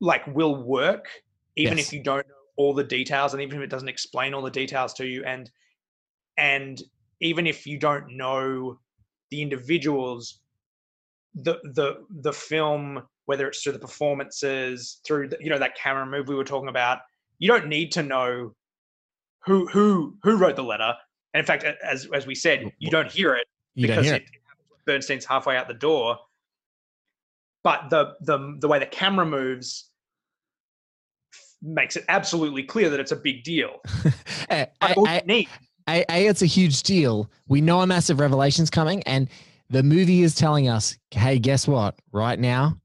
like will work even yes. if you don't know all the details and even if it doesn't explain all the details to you and and even if you don't know the individuals, the the the film, whether it's through the performances, through the, you know that camera move we were talking about, you don't need to know who who who wrote the letter. And in fact, as as we said, you don't hear it you because hear it. it Bernstein's halfway out the door. But the the the way the camera moves makes it absolutely clear that it's a big deal. I, I, I, a, a, it's a huge deal. We know a massive revelation's coming, and the movie is telling us, hey, guess what? Right now,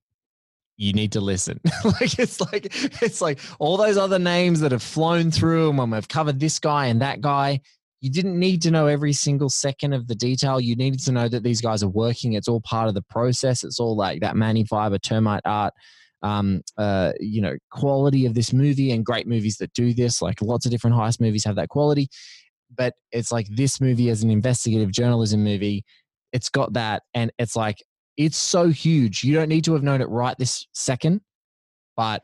you need to listen. like it's like it's like all those other names that have flown through, and when we've covered this guy and that guy, you didn't need to know every single second of the detail. You needed to know that these guys are working. It's all part of the process. It's all like that Manny Farber termite art. Um, uh, you know, quality of this movie and great movies that do this. Like lots of different heist movies have that quality but it's like this movie as an investigative journalism movie it's got that and it's like it's so huge you don't need to have known it right this second but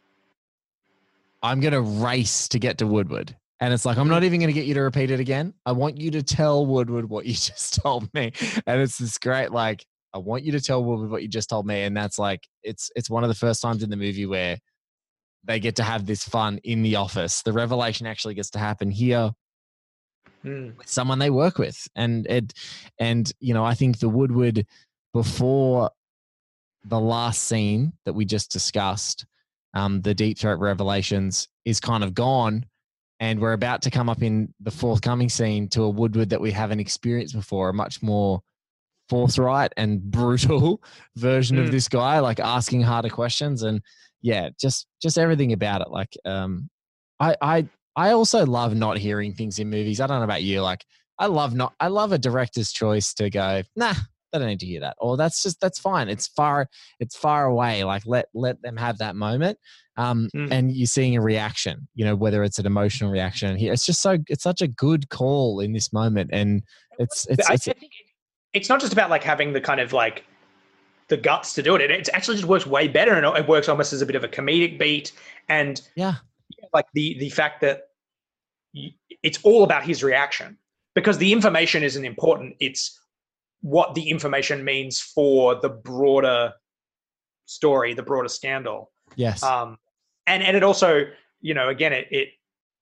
i'm going to race to get to woodward and it's like i'm not mm. even going to get you to repeat it again. I want you to tell woodward what you just told me and it's this great like i want you to tell woodward what you just told me and that's like it's it's one of the first times in the movie where they get to have this fun in the office. The revelation actually gets to happen here mm. with someone they work with. And it, and you know, I think the Woodward before the last scene that we just discussed, um, the deep throat revelations is kind of gone. And we're about to come up in the forthcoming scene to a Woodward that we haven't experienced before, a much more forthright and brutal version Mm. of this guy, like asking harder questions and yeah, just just everything about it. Like um I I I also love not hearing things in movies. I don't know about you. Like I love not I love a director's choice to go, nah, they don't need to hear that. Or that's just that's fine. It's far it's far away. Like let let them have that moment. Um Mm. and you're seeing a reaction, you know, whether it's an emotional reaction here. It's just so it's such a good call in this moment. And it's it's, I, it's I think it's not just about like having the kind of like the guts to do it. It, it actually just works way better, and it works almost as a bit of a comedic beat. And yeah. Like the the fact that it's all about his reaction because the information isn't important. It's what the information means for the broader story, the broader scandal. Yes. Um, and and it also, you know, again, it it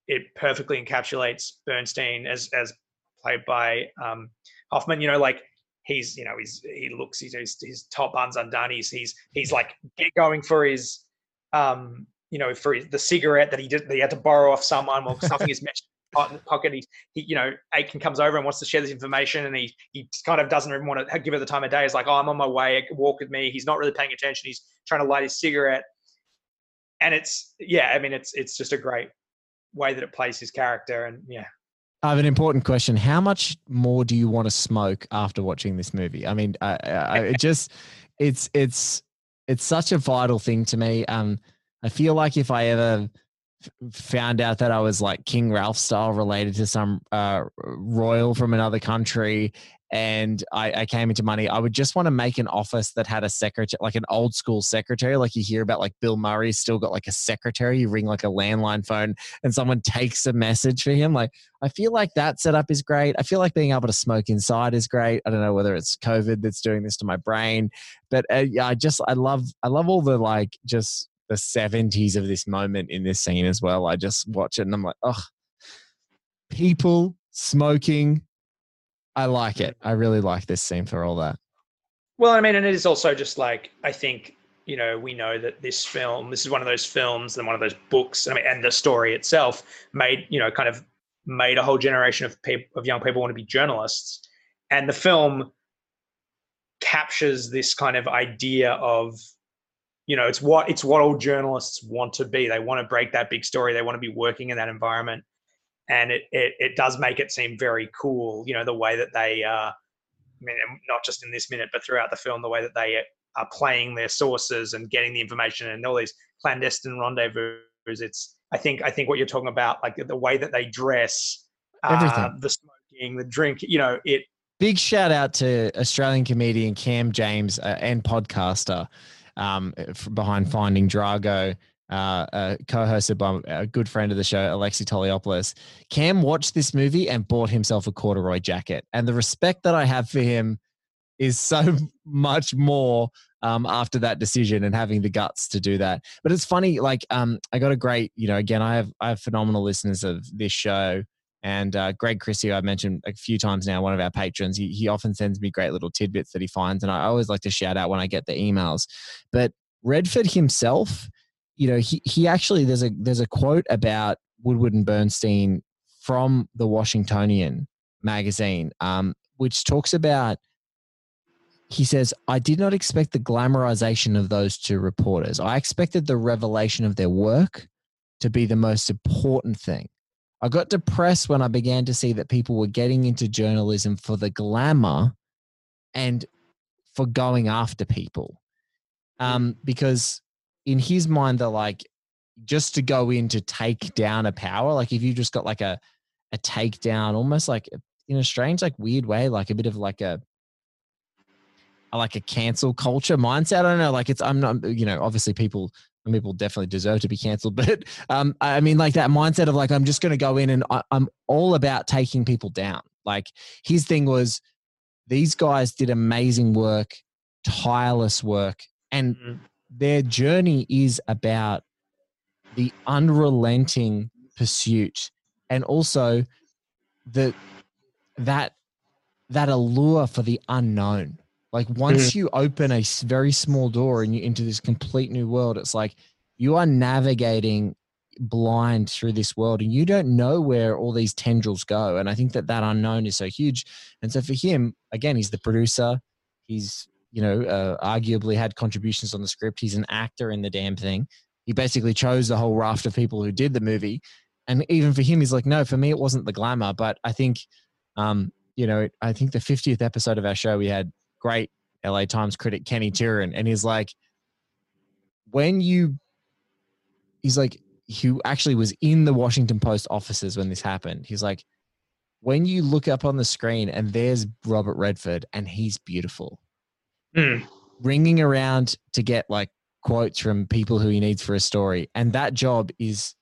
it perfectly encapsulates Bernstein as as played by um, Hoffman. You know, like he's you know he's he looks he's his, top buns undone. He's he's he's like get going for his um you know for the cigarette that he did that he had to borrow off someone while stuffing his mesh pot- pocket. He, he you know Aiken comes over and wants to share this information and he he kind of doesn't even want to give it the time of day. He's like, oh, I'm on my way. Walk with me. He's not really paying attention. He's trying to light his cigarette and it's yeah i mean it's it's just a great way that it plays his character and yeah I have an important question. How much more do you want to smoke after watching this movie? I mean, I, I- it just, it's, it's, it's such a vital thing to me. Um, I feel like if I ever found out that I was like King Ralph style related to some uh, royal from another country and I, I came into money, I would just want to make an office that had a secretary, like an old school secretary, like you hear about like Bill Murray still got like a secretary. You ring like a landline phone and someone takes a message for him. Like I feel like that setup is great. I feel like being able to smoke inside is great. I don't know whether it's COVID that's doing this to my brain, but uh, yeah, I just I love I love all the like just the 70s of this moment in this scene as well. I just watch it and I'm like, oh, people smoking. I like it. I really like this scene for all that. well i mean and it is also just like i think you know we know that this film this is one of those films and one of those books i mean and the story itself made you know kind of made a whole generation of people of young people want to be journalists and the film captures this kind of idea of you know it's what it's what all journalists want to be they want to break that big story they want to be working in that environment and it it, it does make it seem very cool you know the way that they uh I mean, not just in this minute, but throughout the film, the way that they are playing their sources and getting the information and all these clandestine rendezvous. It's, I think, I think what you're talking about, like the way that they dress, uh, Everything. the smoking, the drink, you know, it. Big shout out to Australian comedian Cam James uh, and podcaster um, behind Finding Drago, uh, uh, co-hosted by a good friend of the show, Alexei Toliopoulos. Cam watched this movie and bought himself a corduroy jacket, and the respect that I have for him is so much more um, after that decision and having the guts to do that. But it's funny, like um, I got a great, you know, again, I have I have phenomenal listeners of this show. And uh, Greg Christie, I've mentioned a few times now, one of our patrons, he, he often sends me great little tidbits that he finds. And I always like to shout out when I get the emails. But Redford himself, you know, he, he actually, there's a, there's a quote about Woodward and Bernstein from the Washingtonian magazine, um, which talks about he says, I did not expect the glamorization of those two reporters. I expected the revelation of their work to be the most important thing. I got depressed when I began to see that people were getting into journalism for the glamour and for going after people. Um, because in his mind, they're like, just to go in to take down a power, like if you just got like a, a takedown, almost like in a strange, like weird way, like a bit of like a, like a cancel culture mindset. I don't know. Like it's, I'm not, you know, obviously people, some people definitely deserve to be canceled, but um, I mean, like that mindset of like, I'm just going to go in and I, I'm all about taking people down. Like his thing was these guys did amazing work, tireless work, and Mhm. their journey is about the unrelenting pursuit and also the that that allure for the unknown like once you open a very small door and you into this complete new world it's like you are navigating blind through this world and you don't know where all these tendrils go and i think that that unknown is so huge. And so for him again he's the producer. He's you know uh, arguably had contributions on the script. He's an actor in the damn thing. He basically chose the whole raft of people who did the movie, and even for him, he's like, no, for me, it wasn't the glamour, but I think, um, you know, I think the 50th episode of our show, we had great LA Times critic Kenny Turan, and he's like, when you, he's like, who actually was in the Washington Post offices when this happened. He's like, when you look up on the screen and there's Robert Redford and he's beautiful, Mm. ringing around to get like quotes from people who he needs for a story, and that job is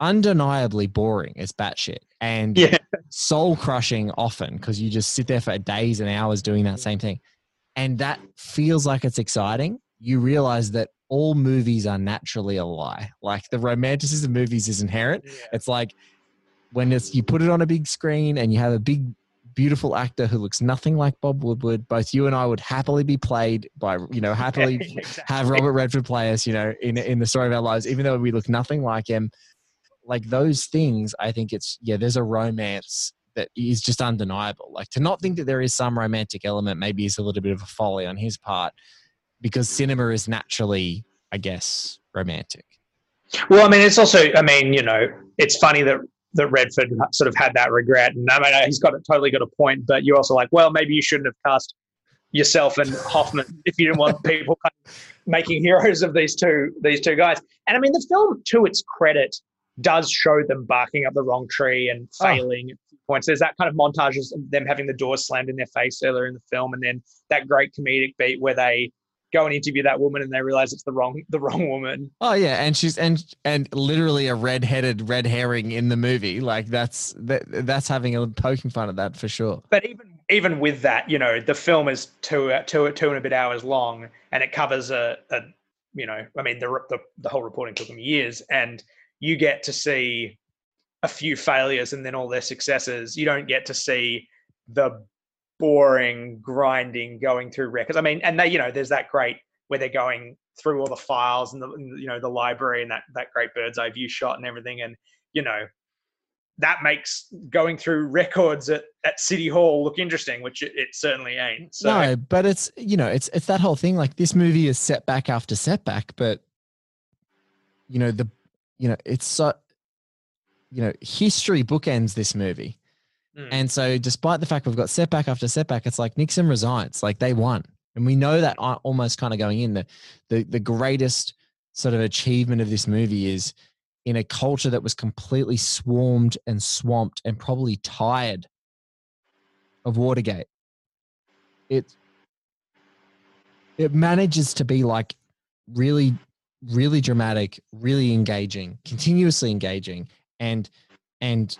undeniably boring as batshit and Yeah. Soul crushing often because you just sit there for days and hours doing that same mm. thing. And that feels like it's exciting. You realize that all movies are naturally a lie. Like the romanticism of movies is inherent. It's like when it's you put it on a big screen and you have a big, beautiful actor who looks nothing like Bob Woodward. Both you and I would happily be played by, you know, happily Exactly. have Robert Redford play us, you know, in in the story of our lives, even though we look nothing like him. Like those things, I think it's yeah, there's a romance that is just undeniable. Like to not think that there is some romantic element maybe is a little bit of a folly on his part because cinema is naturally, I guess, romantic. Well, I mean, it's also, I mean, you know, it's funny that that Redford sort of had that regret, and I mean, he's got totally got a point. But you're also like, well, maybe you shouldn't have cast yourself and Hoffman if you didn't want people making heroes of these two these two guys. And I mean, the film, to its credit, does show them barking up the wrong tree and Oh. failing at points. There's that kind of montages of them having the door slammed in their face earlier in the film, and then that great comedic beat where they go and interview that woman and they realize it's the wrong the wrong woman. Oh yeah, and she's and and literally a red-headed red herring in the movie. Like that's that, that's having a poking fun at that for sure. but even even with that, you know, the film is two two two and a bit hours long, and it covers a, a you know, I mean, the, the the whole reporting took them years, and you get to see a few failures and then all their successes. You don't get to see the boring grinding going through records. I mean, and they, you know, there's that great where they're going through all the files and the you know the library and that that great bird's eye view shot and everything, and you know that makes going through records at, at City Hall look interesting, which it, it certainly ain't. So no, but it's you know it's it's that whole thing. Like this movie is setback after setback, but you know the you know it's so you know history bookends this movie, Mm. and so despite the fact we've got setback after setback, it's like Nixon resigns, like they won, and we know that al- almost kind of going in the the the greatest sort of achievement of this movie is in a culture that was completely swarmed and swamped and probably tired of Watergate. It it manages to be like really really dramatic, really engaging, continuously engaging and and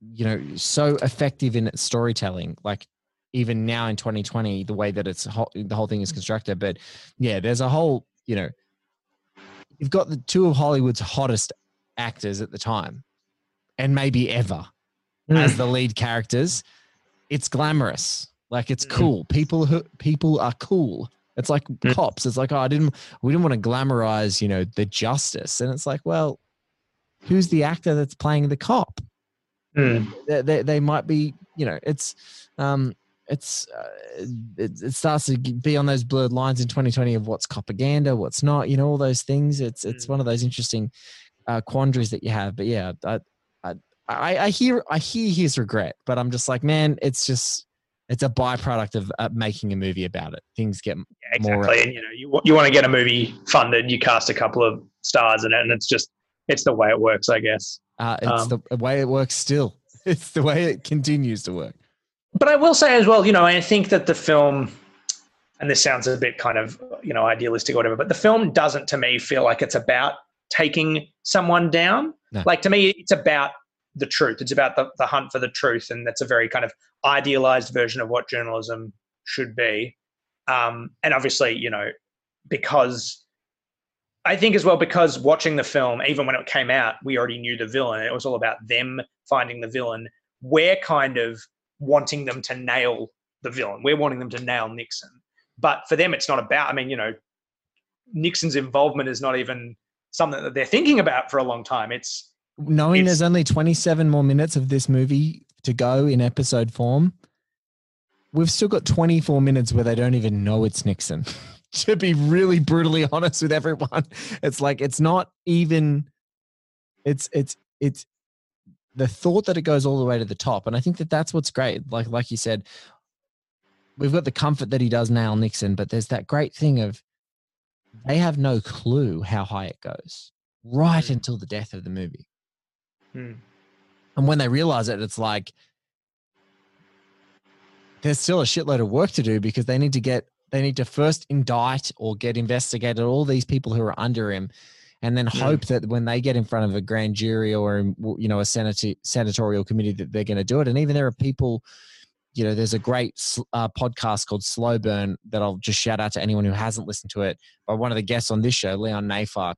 you know so effective in its storytelling like even now in 2020 the way that it's ho- the whole thing is constructed. But yeah there's a whole you know you've got the two of hollywood's hottest actors at the time and maybe ever Mm. as the lead characters. It's glamorous. Like it's Mm. cool. People who people are cool it's like Mm. cops it's like oh i didn't we didn't want to glamorize you know the justice and it's like well who's the actor that's playing the cop Mm. they, they, they might be you know it's um it's uh, it, it starts to be on those blurred lines in 2020 of what's propaganda what's not you know all those things it's it's Mm. one of those interesting uh quandaries that you have but yeah I, I i i hear i hear his regret but i'm just like man it's just it's a byproduct of uh, making a movie about it things get Yeah, more- exactly. And you know, you you want to get a movie funded, you cast a couple of stars in it, and it's just it's the way it works, I guess. uh it's Um, the way it works still it's the way it continues to work But I will say as well, you know, I think that the film, and this sounds a bit kind of you know idealistic or whatever, but the film doesn't to me feel like it's about taking someone down. No. Like to me, it's about the truth. It's about the, the hunt for the truth, and that's a very kind of idealized version of what journalism should be. Um, and obviously, you know, because I think as well because watching the film, even when it came out, we already knew the villain. It was all about them finding the villain. We're kind of wanting them to nail the villain. We're wanting them to nail Nixon. But for them, it's not about. I mean, you know, Nixon's involvement is not even something that they're thinking about for a long time. It's knowing It's- there's only 27 more minutes of this movie to go in episode form we've still got 24 minutes where they don't even know it's Nixon. to be really brutally honest with everyone, it's like it's not even. It's it's it's the thought that it goes all the way to the top, and I think that that's what's great. Like like you said, we've got the comfort that he does nail Nixon, but there's that great thing of they have no clue how high it goes right mm. until the death of the movie. Mm. And when they realize it, it's like there's still a shitload of work to do because they need to get they need to first indict or get investigated all these people who are under him and then hope that when they get in front of a grand jury or you know a senat- senatorial committee that they're going to do it. And even there are people you know there's a great uh, podcast called slow burn that i'll just shout out to anyone who hasn't listened to it by one of the guests on this show leon neyfakh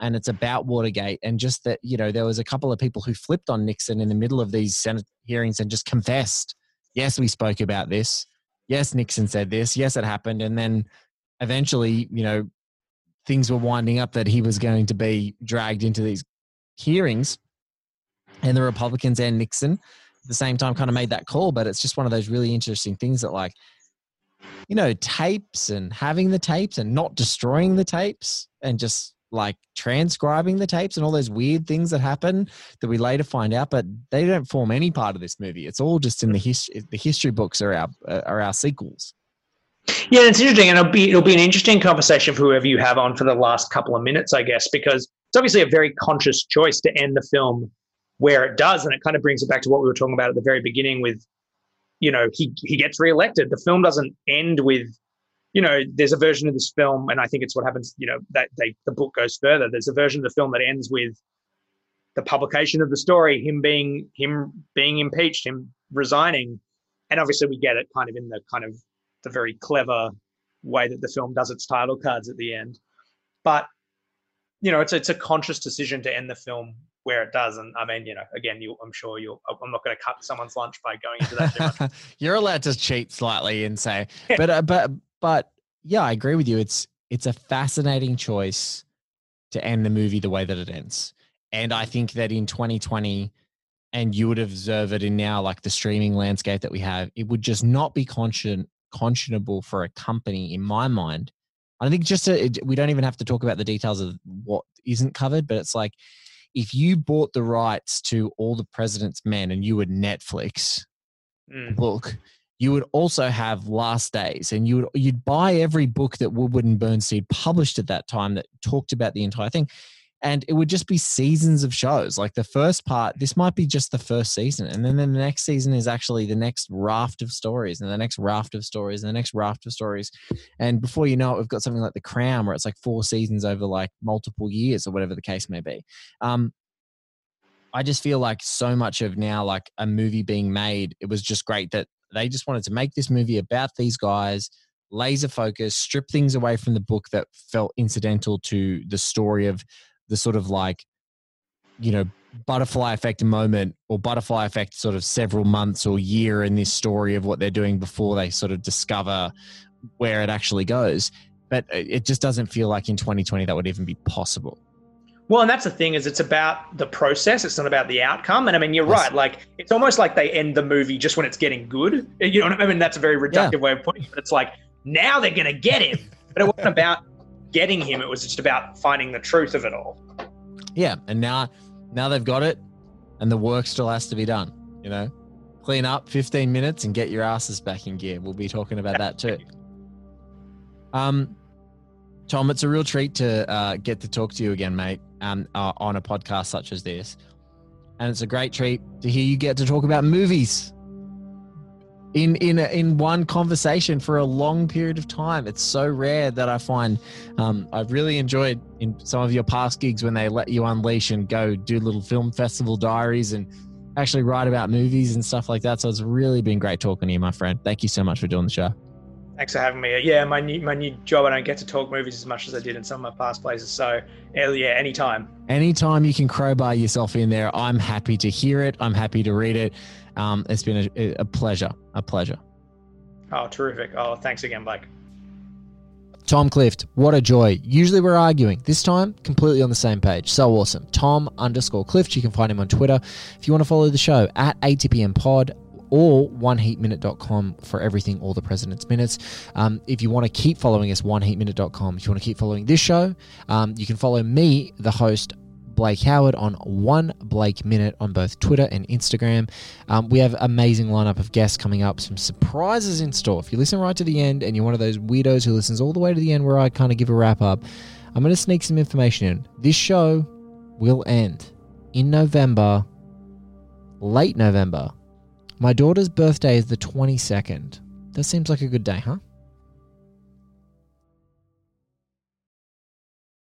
and it's about watergate and just that you know there was a couple of people who flipped on nixon in the middle of these senate hearings and just confessed yes, we spoke about this. Yes, Nixon said this. Yes, it happened. And then eventually, you know, things were winding up that he was going to be dragged into these hearings. And the Republicans and Nixon at the same time kind of made that call. But it's just one of those really interesting things that, like, you know, tapes and having the tapes and not destroying the tapes and just like transcribing the tapes and all those weird things that happen that we later find out, but they don't form any part of this movie. It's all just in the history. The history books are our uh, are our sequels. Yeah, it's interesting, and it'll be it'll be an interesting conversation for whoever you have on for the last couple of minutes, I guess, because it's obviously a very conscious choice to end the film where it does, and it kind of brings it back to what we were talking about at the very beginning with, you know, he he gets reelected. The film doesn't end with you know, there's a version of this film, and I think it's what happens. You know, that they the book goes further. There's a version of the film that ends with the publication of the story, him being him being impeached, him resigning, and obviously we get it kind of in the kind of the very clever way that the film does its title cards at the end. But you know, it's it's a conscious decision to end the film where it does. And I mean, you know, again, you, I'm sure you'll. I'm not going to cut someone's lunch by going into that. You're allowed to cheat slightly and say, but uh, but but yeah, I agree with you. It's it's a fascinating choice to end the movie the way that it ends. And I think that in 2020, and you would observe it in now like the streaming landscape that we have, it would just not be conscient conscionable for a company in my mind. I think just to, it, we don't even have to talk about the details of what isn't covered, but it's like if you bought the rights to all the president's men and you were Netflix, mm. book, you would also have Last Days, and you would you'd buy every book that Woodward and Bernstein published at that time that talked about the entire thing, and it would just be seasons of shows. Like the first part, this might be just the first season, and then the next season is actually the next raft of stories, and the next raft of stories, and the next raft of stories, and before you know it, we've got something like The Crown, where it's like four seasons over like multiple years or whatever the case may be. Um, I just feel like so much of now, like a movie being made, it was just great that they just wanted to make this movie about these guys, laser focus, strip things away from the book that felt incidental to the story of the sort of like, you know, butterfly effect moment or butterfly effect sort of several months or year in this story of what they're doing before they sort of discover where it actually goes. But uh, it just doesn't feel like in 2020 that would even be possible. Well, and that's the thing is it's about the process. It's not about the outcome. And I mean, you're yes. right. Like it's almost like they end the movie just when it's getting good. You know what I mean? That's a very reductive yeah. way of putting it. But it's like now they're going to get him. But it wasn't about getting him. It was just about finding the truth of it all. Yeah, and now now they've got it, and the work still has to be done. You know, clean up 15 minutes and get your asses back in gear. We'll be talking about that too. Um, Tom, it's a real treat to uh, get to talk to you again, mate, um, uh, on a podcast such as this. And it's a great treat to hear you get to talk about movies in in in one conversation for a long period of time. It's so rare that I find. Um, I've really enjoyed in some of your past gigs when they let you unleash and go do little film festival diaries and actually write about movies and stuff like that. So it's really been great talking to you, my friend. Thank you so much for doing the show. Thanks for having me. Yeah, my new my new job, I don't get to talk movies as much as I did in some of my past places. So yeah, anytime. Anytime you can crowbar yourself in there, I'm happy to hear it. I'm happy to read it. Um, it's been a, a pleasure. A pleasure. Oh, terrific. Oh, thanks again, Blake. Tom Clift, what a joy. Usually we're arguing. This time, completely on the same page. So awesome. Tom underscore Clift. You can find him on Twitter. If you want to follow the show at ATPM Pod, or oneheatminute.com for everything, all the President's Minutes. Um, if you want to keep following us, oneheatminute.com. If you want to keep following this show, um, you can follow me, the host, Blake Howard on one Blake Minute on both Twitter and Instagram. Um, we have amazing lineup of guests coming up, some surprises in store. If you listen right to the end and you're one of those weirdos who listens all the way to the end where I kind of give a wrap up, I'm going to sneak some information in. This show will end in November, late November. My daughter's birthday is the 22nd. That seems like a good day, huh?